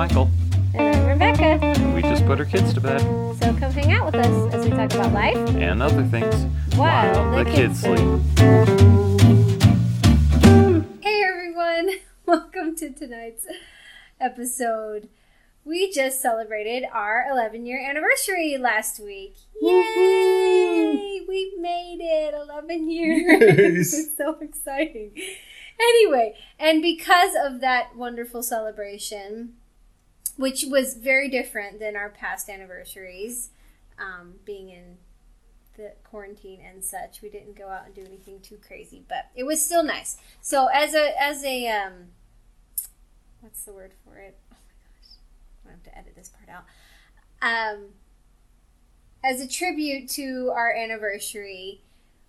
Michael, And I'm Rebecca. and we just put our kids to bed So come hang out with us as we talk about life. and other things While while the, kids sleep. Hey everyone, welcome to tonight's episode. We just celebrated our 11 year anniversary last week. Yay! We made it 11 years. it's so exciting. Anyway, and because of that wonderful celebration, which was very different than our past anniversaries, um, being in the quarantine and such, we didn't go out and do anything too crazy, but it was still nice. So as a as a um, what's the word for it? Oh my gosh, I have to edit this part out. Um, as a tribute to our anniversary,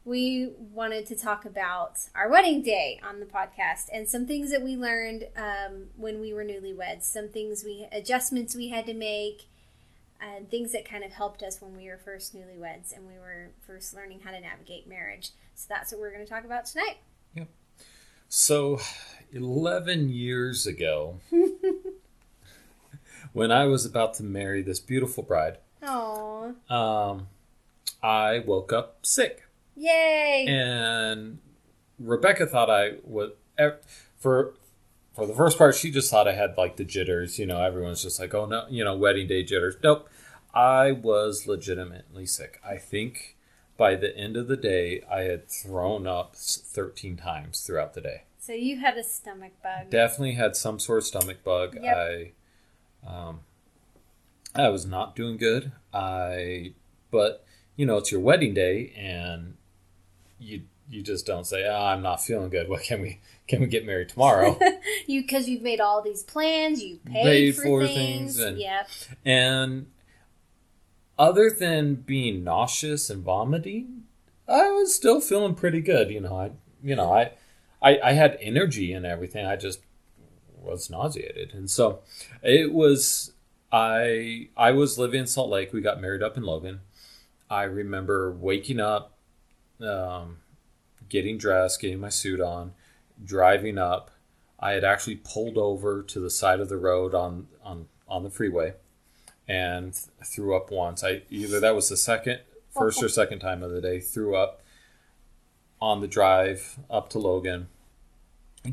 we wanted to talk about our wedding day on the podcast and some things that we learned um, when we were newlyweds, some things we adjustments we had to make, and things that kind of helped us when we were first newlyweds and we were first learning how to navigate marriage. So that's what we're going to talk about tonight. Yep. So, 11 years ago, when I was about to marry this beautiful bride, Oh, um, I woke up sick. Yay! And Rebecca thought I would, ev- for for the first part, she just thought I had like the jitters. You know, everyone's just like, oh no, you know, wedding day jitters. Nope. I was legitimately sick. I think by the end of the day, I had thrown up 13 times throughout the day. so you had a stomach bug. definitely had some sort of stomach bug. Yep. I um I was not doing good. I but you know, it's your wedding day and you you just don't say, "Oh, I'm not feeling good. What can we can we get married tomorrow?" you because you've made all these plans, you paid, Paid for, for things. things and- yep. and other than being nauseous and vomiting, I was still feeling pretty good, you know. I you know, I I, I had energy and everything. I just was nauseated. And so it was I I was living in Salt Lake. We got married up in Logan. I remember waking up, um, getting dressed, getting my suit on, driving up. I had actually pulled over to the side of the road on on on the freeway and th- threw up once. I either that was the second, first or second time of the day. Threw up on the drive up to Logan.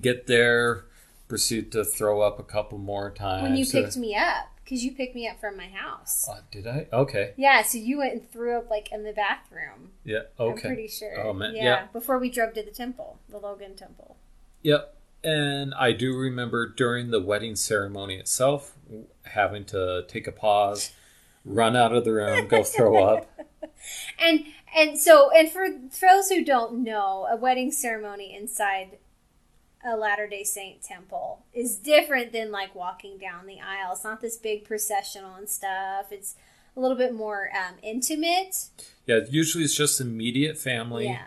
Get there, proceed to throw up a couple more times. When you picked me up, because you picked me up from my house. Uh, did I? Okay. Yeah, so you went and threw up like in the bathroom. Yeah. Okay. I'm pretty sure. Oh, man, Yeah, yeah. before we drove to the temple, the Logan Temple. Yep. And I do remember during the wedding ceremony itself having to take a pause, run out of the room, go throw up. And and so and for for those who don't know, a wedding ceremony inside a Latter Day Saint temple is different than like walking down the aisle. It's not this big processional and stuff. It's a little bit more um, intimate. Yeah, usually it's just immediate family Yeah,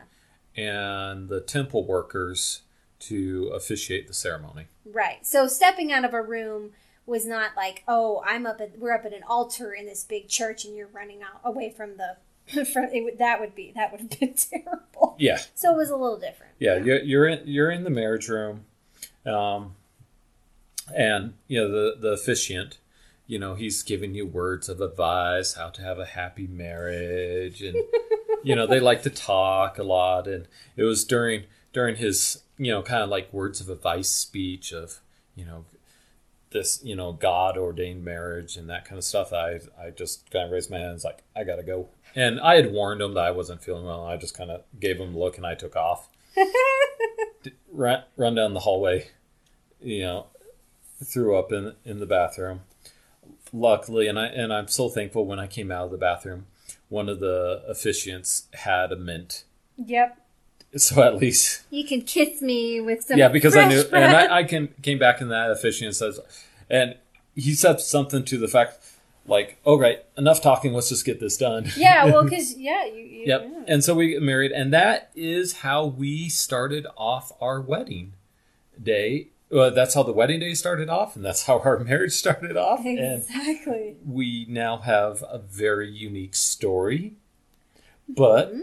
and the temple workers to officiate the ceremony. right. So stepping out of a room was not like, oh, I'm up at we're up at an altar in this big church, and you're running out away from the. From, it, that would be that would have been terrible. Yeah. So it was a little different. Yeah, you're, you're in you're in the marriage room, um, and you know the the officiant. You know he's giving you words of advice, how to have a happy marriage, and you know they like to talk a lot. And it was during during his you know kind of like words of advice speech of you know this you know God ordained marriage and that kind of stuff. I I just kind of raised my hands like I gotta go, and I had warned him that I wasn't feeling well. I just kind of gave him a look and I took off run, run down the hallway, you know, threw up in in the bathroom. Luckily, and I and I'm so thankful when I came out of the bathroom, one of the officiants had a mint, Yep. so at least You can kiss me with some. yeah, because I knew, and. I, I can came back in that officiant says, and he said something to the fact like, "All right, enough talking. Let's just get this done." yeah, well, because yeah, you. you Yep. yeah. And so we get married, and that is how we started off our wedding day. Well, that's how the wedding day started off, and that's how our marriage started off. And Exactly. we now have a very unique story, but Mhm.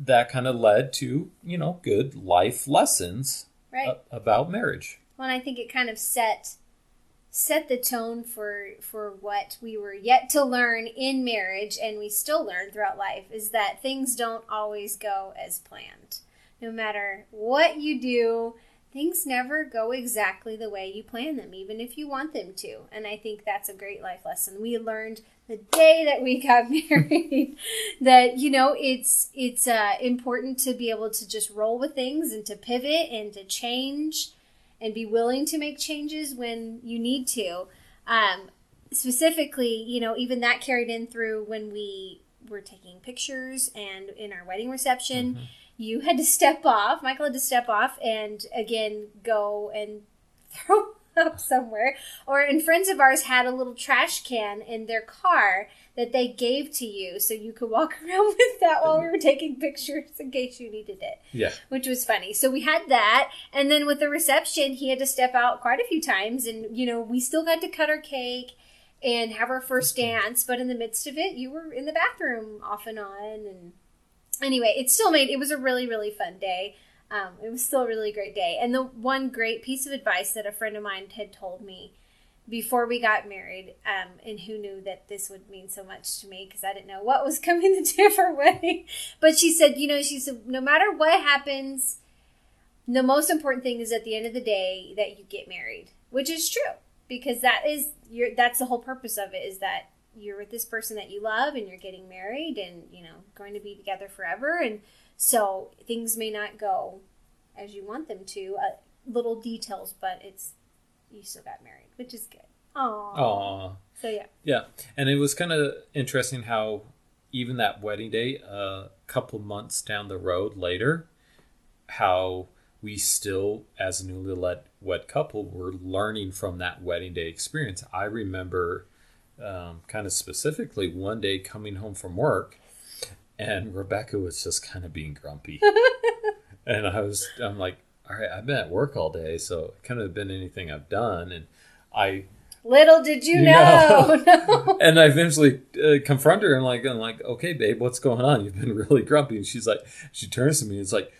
that kind of led to you know good life lessons Right. a- about marriage. well, and I think it kind of set set the tone for for what we were yet to learn in marriage and we still learn throughout life is that things don't always go as planned. No matter what you do, things never go exactly the way you plan them, even if you want them to. And I think that's a great life lesson. We learned the day that we got married that you know it's it's uh, important to be able to just roll with things and to pivot and to change and be willing to make changes when you need to. Um, specifically, you know, even that carried in through when we were taking pictures and in our wedding reception. Mm-hmm. You had to step off. Michael had to step off and again go and throw up somewhere. Or and friends of ours had a little trash can in their car that they gave to you so you could walk around with that while we were taking pictures in case you needed it Yeah. which was funny. So we had that, and then with the reception, he had to step out quite a few times, and you know we still got to cut our cake and have our first dance. But in the midst of it, you were in the bathroom off and on, and anyway, it still made it was a really really fun day. Um, it was still a really great day, and the one great piece of advice that a friend of mine had told me before we got married, um, and who knew that this would mean so much to me because I didn't know what was coming do for wedding. But she said, you know, she said, no matter what happens, the most important thing is at the end of the day that you get married, which is true because that is your that's the whole purpose of it is that you're with this person that you love and you're getting married and you know going to be together forever and so things may not go as you want them to uh, little details but it's you still got married which is good Aww. Aw. so yeah Yeah, and it was kind of interesting how even that wedding day, a couple months down the road later, how we still, as a newly led wed couple, were learning from that wedding day experience. I remember, um, kind of specifically, one day coming home from work, and Rebecca was just kind of being grumpy, and I was, I'm like, all right, I've been at work all day, so it couldn't have been anything I've done, and I little did you You know, know. And I eventually uh, confront her and like I'm like, okay, babe, what's going on? You've been really grumpy. And she's like, she turns to me, and it's like,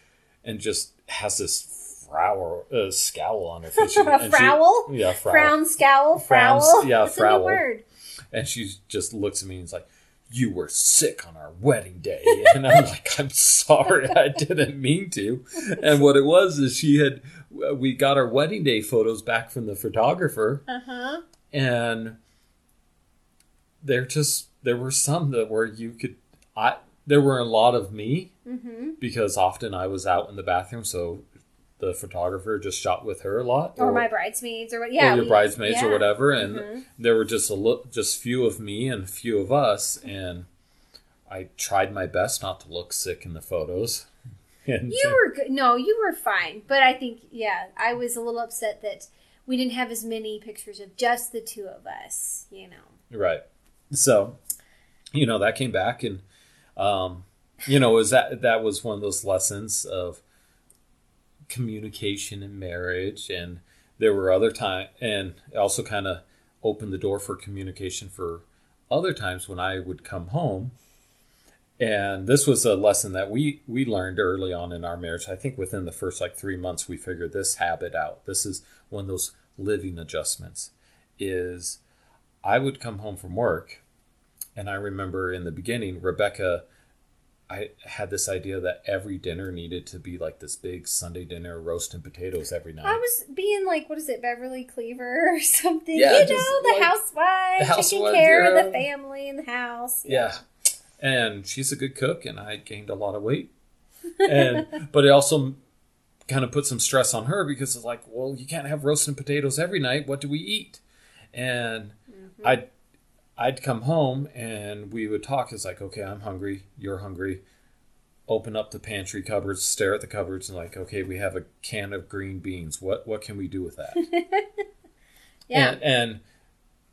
and just has this frown, uh, scowl on her face. A And she- frowl? yeah, frown. frown scowl Frown, frowl yeah, That's a new frowl. word And she just looks at me and is like, you were sick on our wedding day. And I'm like, I'm sorry, I didn't mean to. And what it was is she had, we got our wedding day photos back from the photographer uh-huh and there just there were some that where you could i there were a lot of me mm-hmm because often i was out in the bathroom so the photographer just shot with her a lot or my bridesmaids or what yeah or your we- bridesmaids yeah. or whatever and Mhm. there were just a look just few of me and a few of us and i tried my best not to look sick in the photos and You were good. No, you were fine. But I think, yeah, I was a little upset that we didn't have as many pictures of just the two of us, you know. Right. So, you know, that came back and um, you know, was that that was one of those lessons of communication in marriage and there were other time and also kind of opened the door for communication for other times when I would come home and this was a lesson that we we learned early on in our marriage. I think within the first like 3 months we figured this habit out. This is one of those living adjustments is I would come home from work, and I remember in the beginning, Rebecca, I had this idea that every dinner needed to be like this big Sunday dinner, roast and potatoes every night. I was being like, what is it, Beverly Cleaver or something? Yeah, you know, the like- housewife, the taking care yeah. of the family and the house. yeah. And she's a good cook, and I gained a lot of weight. And but it also kind of put some stress on her because it's like, well, you can't have roast and potatoes every night. What do we eat? And Mm-hmm. I'd I'd come home and we would talk. It's like, okay, I'm hungry. You're hungry. Open up the pantry cupboards, stare at the cupboards, and like, okay, we have a can of green beans. What what can we do with that? Yeah. And, and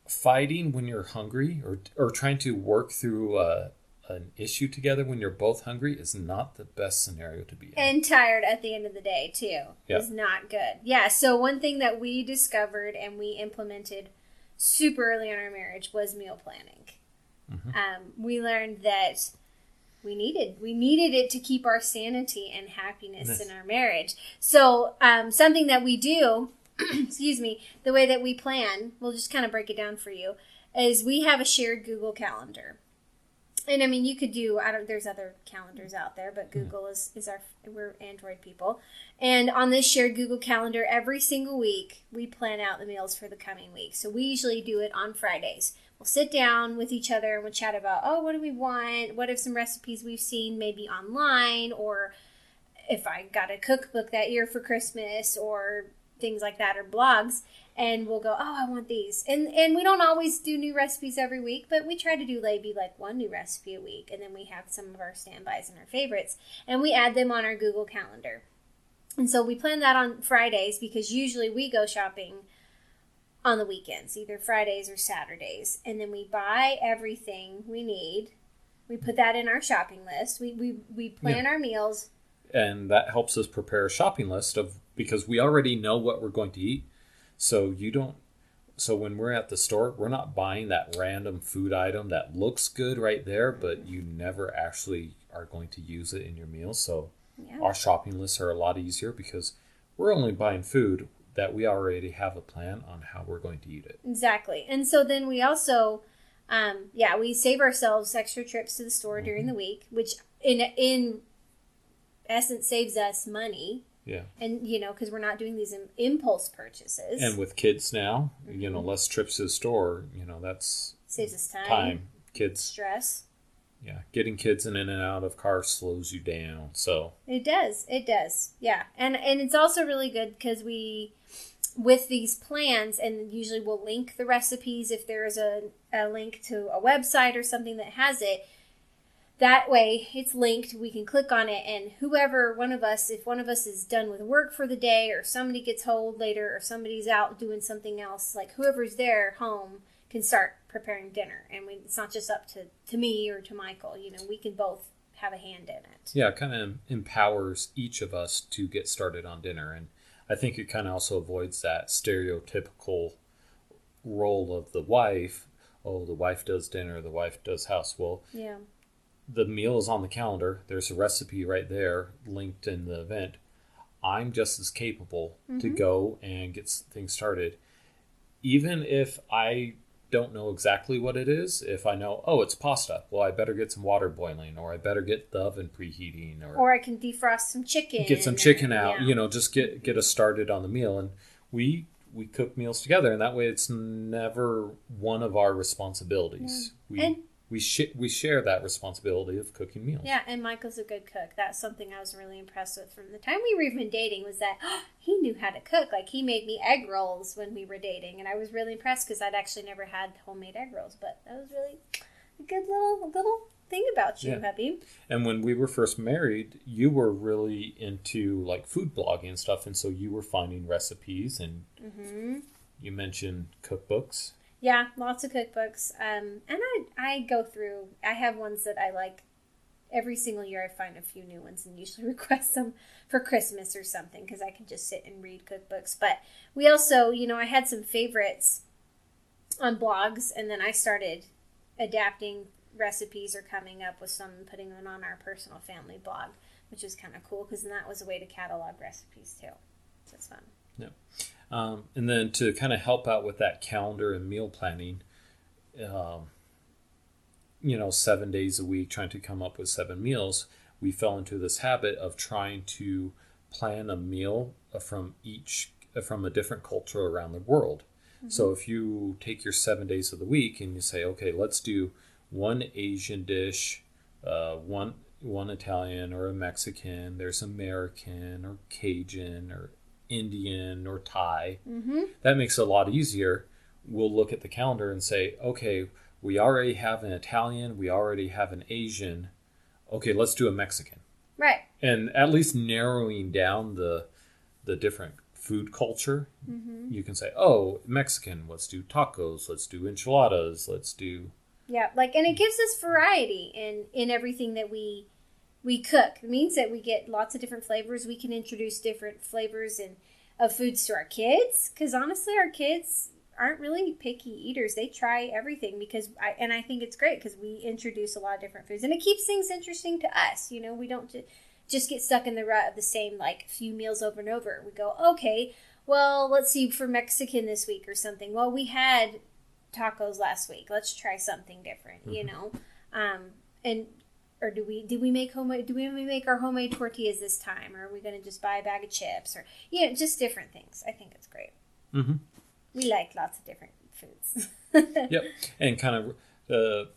fighting when you're hungry, or or trying to work through uh, an issue together when you're both hungry, is not the best scenario to be in. and tired at the end of the day too Yeah. is not good yeah so one thing that we discovered and we implemented super early in our marriage was meal planning Mhm. um, we learned that we needed we needed it to keep our sanity and happiness in our marriage so um, something that we do excuse me, the way that we plan, we'll just kind of break it down for you, is we have a shared Google Calendar. And I mean, you could do. I don't. There's other calendars out there, but hmm. Google is is our. We're Android people, and on this shared Google Calendar, every single week we plan out the meals for the coming week. So we usually do it on Fridays. We'll sit down with each other and we'll chat about, oh, what do we want? What are some recipes we've seen maybe online, or if I got a cookbook that year for Christmas, or things like that, or blogs and we'll go, oh, I want these. And and we don't always do new recipes every week, but we try to do maybe like one new recipe a week, and then we have some of our standbys and our favorites, and we add them on our Google Calendar. And so we plan that on Fridays because usually we go shopping on the weekends, either Fridays or Saturdays, and then we buy everything we need. We put that in our shopping list. We we, we plan Yeah. our meals. and that helps us prepare a shopping list of because we already know what we're going to eat so you don't so when we're at the store we're not buying that random food item that looks good right there but you never actually are going to use it in your meal so Yeah. our shopping lists are a lot easier because we're only buying food that we already have a plan on how we're going to eat it Exactly. And so then we also, um, yeah, we save ourselves extra trips to the store Mm-hmm. during the week, which in in essence saves us money. Yeah And you know, because we're not doing these impulse purchases, and with kids now you Mm-hmm. know less trips to the store you know that's saves us time, time kids stress. yeah getting kids in and out of cars slows you down so It does. It does. Yeah. And and it's also really good because we with these plans and usually we'll link the recipes if there's a, a link to a website or something that has it. That way it's linked, we can click on it and whoever one of us if one of us is done with work for the day or somebody gets hold later or somebody's out doing something else, like whoever's there home can start preparing dinner and we, it's not just up to, to me or to Michael, you know, we can both have a hand in it. yeah it kind of empowers each of us to get started on dinner and i think it kind of also avoids that stereotypical role of the wife oh the wife does dinner the wife does house well Yeah. The meal is on the calendar. There's a recipe right there linked in the event. I'm just as capable to mm-hmm. go and get things started. Even if i don't know exactly what it is if i know oh it's pasta. Well i better get some water boiling or i better get the oven preheating or, Or I can defrost some chicken. get some chicken out yeah. you know just get get us started on the meal. And we we cook meals together and that way it's never one of our responsibilities. We And- we, sh- we share that responsibility of cooking meals Yeah, and Michael's a good cook. That's something I was really impressed with from the time we were even dating. Was that he knew how to cook? Like he made me egg rolls when we were dating, and I was really impressed because I'd actually never had homemade egg rolls. But that was really a good little little thing about you, Yeah. hubby. And when we were first married, you were really into like food blogging and stuff, and so you were finding recipes, and hmm you mentioned cookbooks. Yeah, lots of cookbooks. Um, and I I go through. I have ones that I like. Every single year, I find a few new ones and usually request them for Christmas or something because I can just sit and read cookbooks. But we also, you know, I had some favorites on blogs, and then I started adapting recipes or coming up with some and putting them on our personal family blog, which is kind of cool because that was a way to catalog recipes too. So it's fun. Um, and then to kind of help out with that calendar and meal planning, um, you know, seven days a week, trying to come up with seven meals, we fell into this habit of trying to plan a meal uh, from each uh, from a different culture around the world. So if you take your seven days of the week and you say, okay, let's do one Asian dish, uh, one one Italian or a Mexican, there's American or Cajun or Indian or Thai. Mm-hmm. That makes it a lot easier. We'll look at the calendar and say, okay, we already have an Italian, we already have an Asian. Okay, let's do a Mexican. Right. And at least narrowing down the the different food culture, Mm-hmm. you can say, oh, Mexican, let's do tacos, let's do enchiladas, let's do Yeah, like and it gives us variety in in everything that we we cook. It means that we get lots of different flavors. We can introduce different flavors and of foods to our kids cuz honestly our kids aren't really picky eaters. They try everything because I and I think it's great cuz we introduce a lot of different foods and it keeps things interesting to us. You know, we don't ju- just get stuck in the rut of the same like few meals over and over. We go, "Okay, well, let's see for Mexican this week or something. Well, we had tacos last week. Let's try something different, you know. Um, and or do we did we make homemade? Do we make our homemade tortillas this time, or are we going to just buy a bag of chips, or you know, just different things? I think it's great. Mm-hmm. We like lots of different foods. Yep. And kind of uh,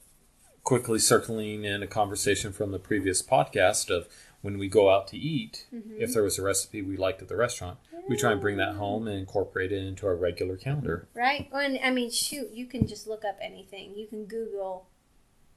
quickly circling in a conversation from the previous podcast of when we go out to eat, Mm-hmm. if there was a recipe we liked at the restaurant, we try and bring that home and incorporate it into our regular calendar. Right? Well, and I mean, shoot, you can just look up anything. You can Google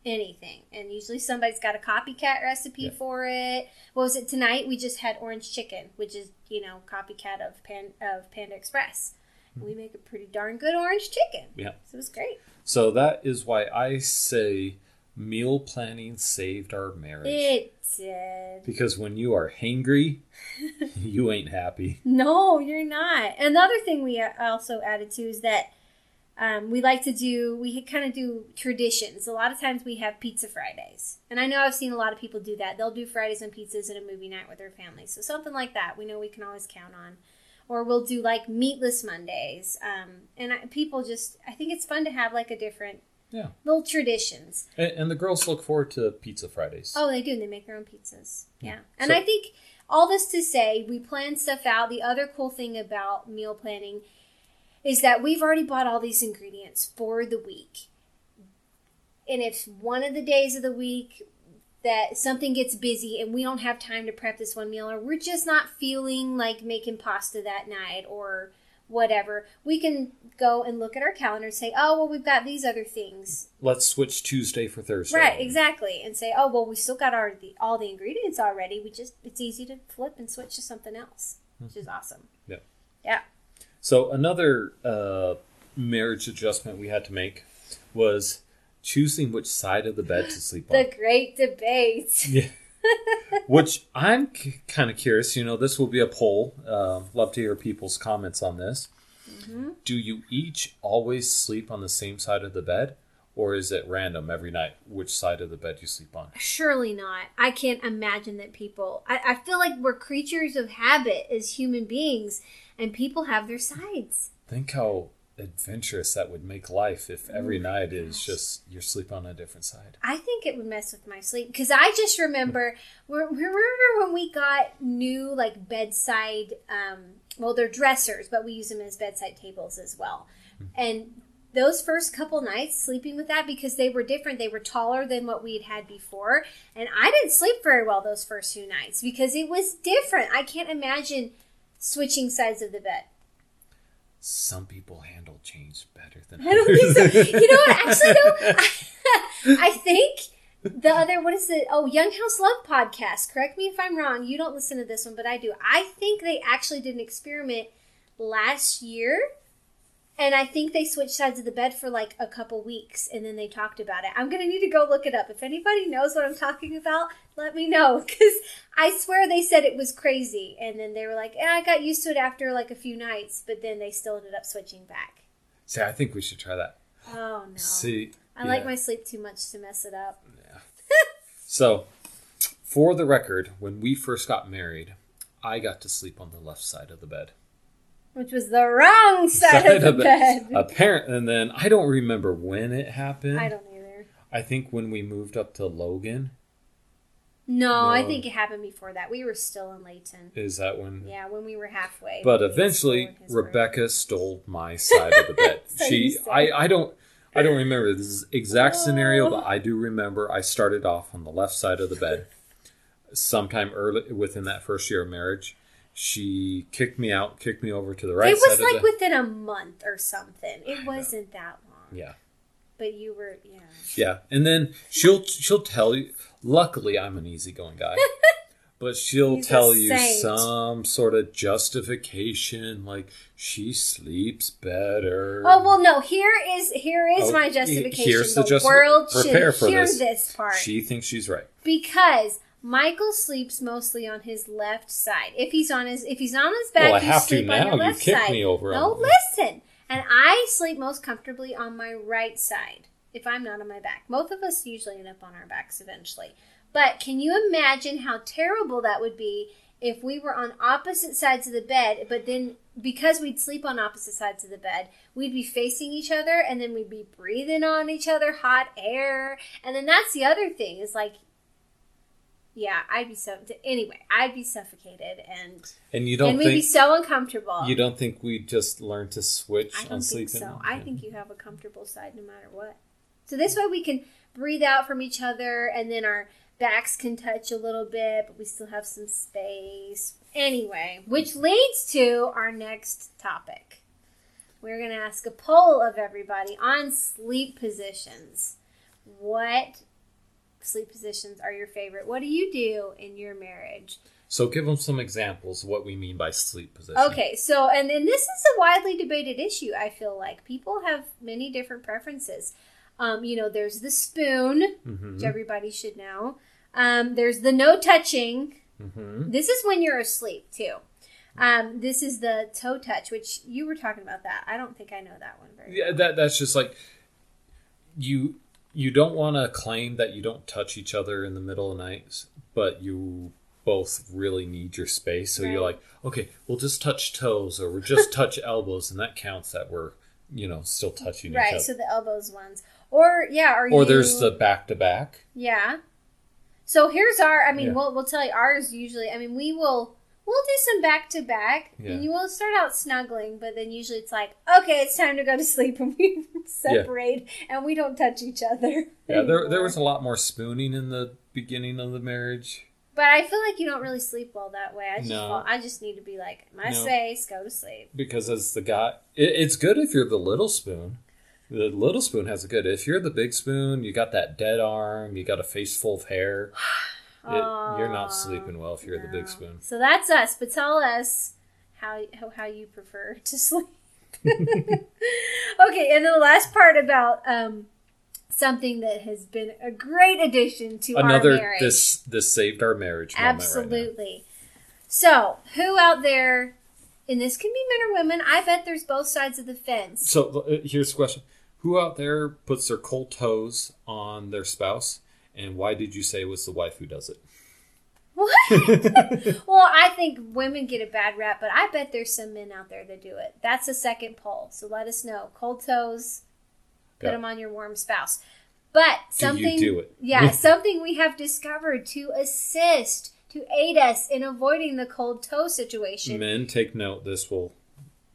anything, and usually somebody's got a copycat recipe Yeah. for it. What was it tonight? We just had orange chicken, which is you know copycat of Pan of Panda Express. We hmm. make a pretty darn good orange chicken. Yeah. so it was great. So that is why I say meal planning saved our marriage. It did. because when you are hangry, you ain't happy. No, you're not. Another thing we uh, also added to is that um, we like to do, we kind of do traditions. A lot of times we have pizza Fridays. And I know I've seen a lot of people do that. They'll do Fridays and pizzas and a movie night with their family. So something like that, we know we can always count on. Or we'll do like meatless Mondays. Um, and I, people just, I think it's fun to have like a different Yeah. little traditions. And, and the girls look forward to Pizza Fridays. Oh, they do. and They make their own pizzas. Yeah. And So- I think all this to say, we plan stuff out. The other cool thing about meal planning is that we've already bought all these ingredients for the week. And if one of the days of the week that something gets busy and we don't have time to prep this one meal, or we're just not feeling like making pasta that night or whatever, we can go and look at our calendar and say, oh, well, we've got these other things Let's switch Tuesday for Thursday. Right, exactly, and say, "Oh, well, we still got our the, all the ingredients already. We just it's easy to flip and switch to something else, which is mm-hmm. awesome." Yep. Yeah. So another uh, marriage adjustment we had to make was choosing which side of the bed to sleep on. The great debate. Yeah. Which I'm c- kind of curious. You know, this will be a poll. Uh, love to hear people's comments on this. Mm-hmm. Do you each always sleep on the same side of the bed, or is it random every night which side of the bed you sleep on? Surely not. I can't imagine that people. I, I feel like we're creatures of habit as human beings, and people have their sides. Think how adventurous that would make life if Oh every night is just you're sleeping on a different side. I think it would mess with my sleep because I just remember. remember when we got new like bedside. Um, well, they're dressers, but we use them as bedside tables as well. And those first couple nights sleeping with that because they were different. They were taller than what we'd had before, and I didn't sleep very well those first few nights because it was different. I can't imagine switching sides of the bed. Some people handle change better than I don't others. think so. You know what? Actually, though, I, I think the other what is it? Oh, Young House Love podcast. Correct me if I'm wrong. You don't listen to this one, but I do. I think they actually did an experiment last year, and I think they switched sides of the bed for like a couple weeks, and then they talked about it. I'm gonna need to go look it up. If anybody knows what I'm talking about, let me know because I swear they said it was crazy, and then they were like, "Yeah, I got used to it after like a few nights," but then they still ended up switching back. See, I think we should try that. Oh no. See, I like my sleep too much to mess it up. Yeah. so, for the record, when we first got married, I got to sleep on the left side of the bed. Which was the wrong side, of the bed. Apparent, and then I don't remember when it happened. I don't either. I think when we moved up to Logan, No, I think it happened before that. We were still in Layton. is that when? Yeah, when we were halfway. But We were still eventually. Rebecca stole my side of the bed. So she. I, I don't, I don't remember this exact oh. scenario, Oh. but I do remember I started off on the left side of the bed. Sometime early within that first year of marriage, she kicked me out, kicked me over to the right it was like the. within a month or something. It wasn't that long. yeah, But you were, yeah. yeah, and then she'll she'll tell you. Luckily, I'm an easygoing guy. But she'll He's tell you saint. some sort of justification, like she sleeps better. Oh well, no. Here is here is Oh, my justification. here's the the justi- world prepare should for hear this. this part. She thinks she's right. because Michael sleeps mostly on his left side. If he's on his if he's on his back, Well, I have to now. You left side. me over No, on- listen. And I sleep most comfortably on my right side if I'm not on my back. Both of us usually end up on our backs eventually. But can you imagine how terrible that would be if we were on opposite sides of the bed, but then because we'd sleep on opposite sides of the bed, we'd be facing each other and then we'd be breathing on each other hot air. And then that's the other thing is like, yeah, I'd be so anyway. I'd be suffocated and And you don't and we'd be so uncomfortable. you don't think we just learn to switch I on don't think sleeping? so. I think you have a comfortable side no matter what. So this way we can breathe out from each other and then our backs can touch a little bit, but we still have some space. Anyway, which leads to our next topic. We're going to ask a poll of everybody on sleep positions. What sleep positions are your favorite? What do you do in your marriage? So give them some examples of what we mean by sleep position. Okay, so and, and this is a widely debated issue, I feel like. People have many different preferences. Um, you know, there's the spoon, hmm which everybody should know. Um, there's the no touching. hmm This is when you're asleep, too. Um, this is the toe touch, which you were talking about that. I don't think I know that one very Yeah, well. that that's just like you you don't want to claim that you don't touch each other in the middle of the night, but you both really need your space. So you're like, okay, we'll just touch toes or we'll just touch elbows, and that counts that we're you know still touching each other. Right, so the elbows ones. Or, yeah, or, or you, there's the back to back. Yeah. So here's our. I mean, Yeah. we'll we'll tell you ours usually. I mean, we will we'll do some back to back, and you will start out snuggling, but then usually it's like, okay, it's time to go to sleep, and we separate, and we don't touch each other. Yeah, there there was a lot more spooning in the beginning of the marriage. But I feel like you don't really sleep well that way. I just No. fall, I just need to be like my No. space, go to sleep. because as the guy it, it's good if you're the little spoon the little spoon has a good if you're the big spoon you got that dead arm you got a face full of hair it, you're not sleeping well if you're the big spoon So that's us. But tell us how how, how you prefer to sleep. okay, and then the last part about um, something that has been a great addition to our another marriage. this this saved our marriage moment right. Absolutely. so, who out there, and this can be men or women, I bet there's both sides of the fence. so uh, here's the question who out there puts their cold toes on their spouse and why did you say it was the wife who does it What? well, I think women get a bad rap, but I bet there's some men out there that do it. That's a second poll. So let us know. Cold toes, put them on your warm spouse. But Do something, do it? yeah, something we have discovered to assist, to aid us in avoiding the cold toe situation. men take note this will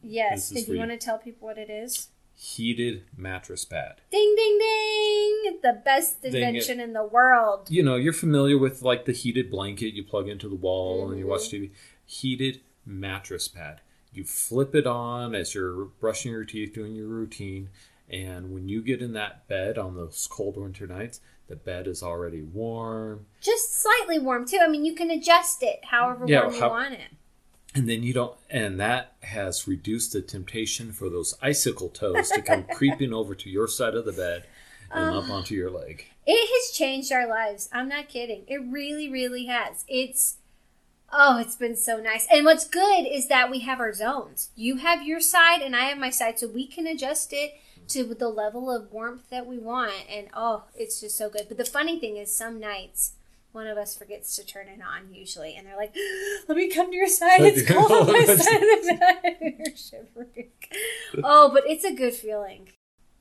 yes. This Did you you. want to tell people what it is? Heated mattress pad Ding, ding, ding! The best invention in the world. you know, you're familiar with like the heated blanket you plug into the wall and you watch Mm-hmm. TV. Heated mattress pad. You flip it on as you're brushing your teeth, doing your routine, and when you get in that bed on those cold winter nights, the bed is already warm, Just slightly warm, too. I mean, you can adjust it however Yeah, warm you want it. And then you don't, and that has reduced the temptation for those icicle toes to come creeping over to your side of the bed and up um, onto your leg. It has changed our lives. I'm not kidding. It really, really has. It's oh, it's been so nice. And what's good is that we have our zones. You have your side and I have my side, so we can adjust it to the level of warmth that we want. And oh, it's just so good. But the funny thing is some nights one of us forgets to turn it on usually and they're like, Let me come to your side. It's cold on my side of the bed. You're shivering. Oh, but it's a good feeling.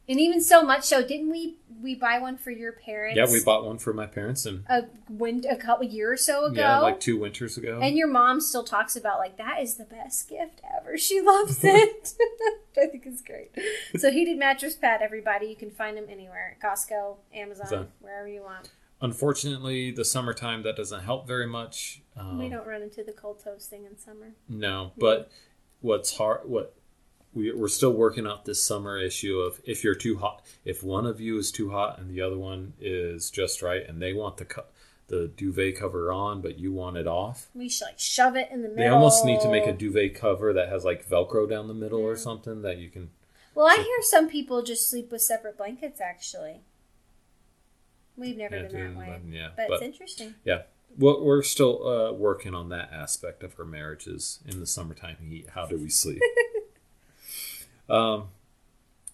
And even so much so, didn't we we buy one for your parents? Yeah, we bought one for my parents and a win- a couple year or so ago. yeah, like two winters ago. and your mom still talks about like that is the best gift ever. She loves it. I think it's great. So heated mattress pad, everybody. You can find them anywhere: Costco, Amazon, So- wherever you want. Unfortunately, the summertime that doesn't help very much. Um, we don't run into the cold toasting in summer. No, but what's hard? What we, we're still working out this summer issue of if you're too hot, if one of you is too hot and the other one is just right, and they want the co- the duvet cover on, but you want it off. We should like shove it in the middle. They almost need to make a duvet cover that has like Velcro down the middle or something that you can. Well, I hear some people just sleep with separate blankets. Actually, we've never Yeah, been that way, yeah, but, but- it's interesting. Yeah, well, we're still uh, working on that aspect of our marriages in the summertime heat. How do we sleep? um,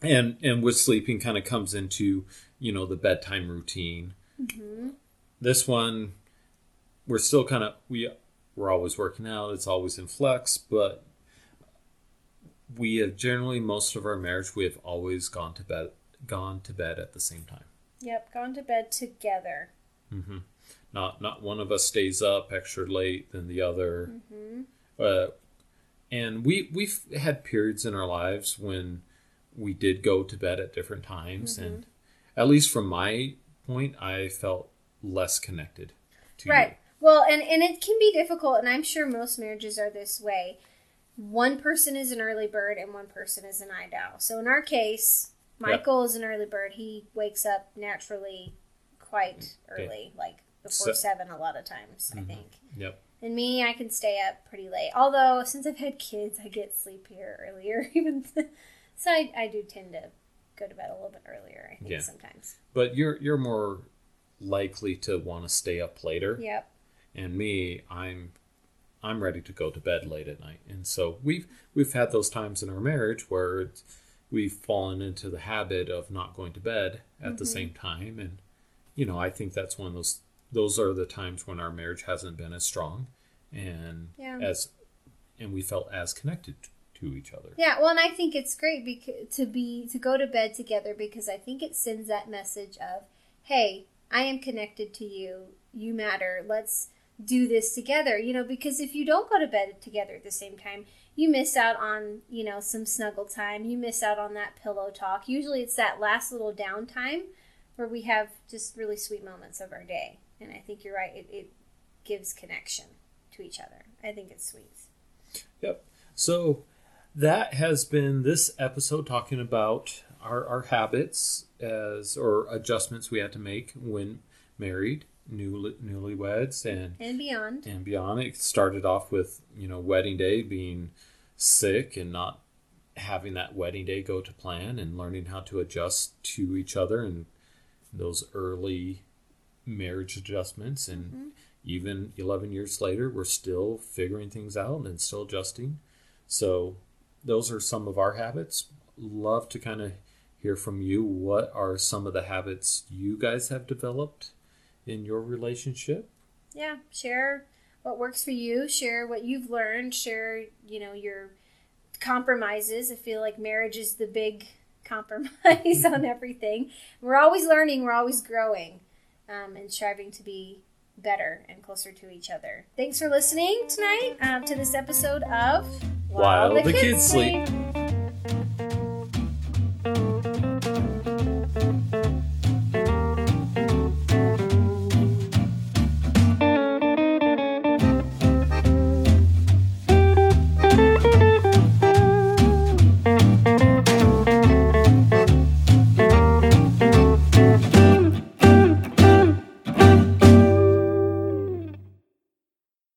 and and with sleeping, kind of comes into you know the bedtime routine. hmm This one, we're still kind of we we're always working out. It's always in flux, but we have generally most of our marriage we have always gone to bed gone to bed at the same time. Yep, gone to bed together. Mm-hmm. Not not one of us stays up extra late than the other. hmm Uh, and we we've had periods in our lives when we did go to bed at different times, and at least from my point, I felt less connected to Right. Well, and and it can be difficult, and I'm sure most marriages are this way. One person is an early bird, and one person is a night owl. So in our case, Michael is an early bird. He wakes up naturally quite Okay. early, like before Se- seven, a lot of times. I Mhm. think. Yep. And me, I can stay up pretty late. Although since I've had kids, I get sleepier earlier. Even so, I, I do tend to go to bed a little bit earlier. I think Yeah. sometimes. But you're you're more likely to want to stay up later. Yep. and me i'm i'm ready to go to bed late at night and so we've we've had those times in our marriage where it's, we've fallen into the habit of not going to bed at the Mhm. same time and you know i think that's one of those those are the times when our marriage hasn't been as strong and Yeah. as and we felt as connected to each other Yeah, well, and I think it's great because to be to go to bed together because I think it sends that message of, "Hey, I am connected to you. You matter. Let's do this together." You know, because if you don't go to bed together at the same time, you miss out on you know some snuggle time. You miss out on that pillow talk. Usually, it's that last little downtime where we have just really sweet moments of our day. And I think you're right. It, it gives connection to each other. I think it's sweet. Yep. So that has been this episode talking about our, our habits as or adjustments we had to make when married, new newlyweds, and And beyond. and beyond. It started off with you know wedding day being sick and not having that wedding day go to plan, and learning how to adjust to each other and those early marriage adjustments and Mhm. even 11 years later we're still figuring things out and still adjusting so those are some of our habits love to kind of hear from you what are some of the habits you guys have developed in your relationship? Yeah share what works for you share what you've learned share you know your compromises. I feel like marriage is the big compromise on everything. We're always learning we're always growing um, and striving to be better and closer to each other. Thanks for listening tonight um, to this episode of While the Kids Sleep.